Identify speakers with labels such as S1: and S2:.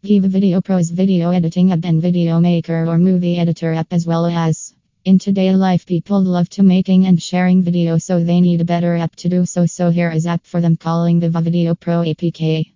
S1: Viva Video Pro video editing app and video maker or movie editor app as well as in today life people love to making and sharing video so they need a better app to do so so here is app for them calling Vivavideo Pro APK.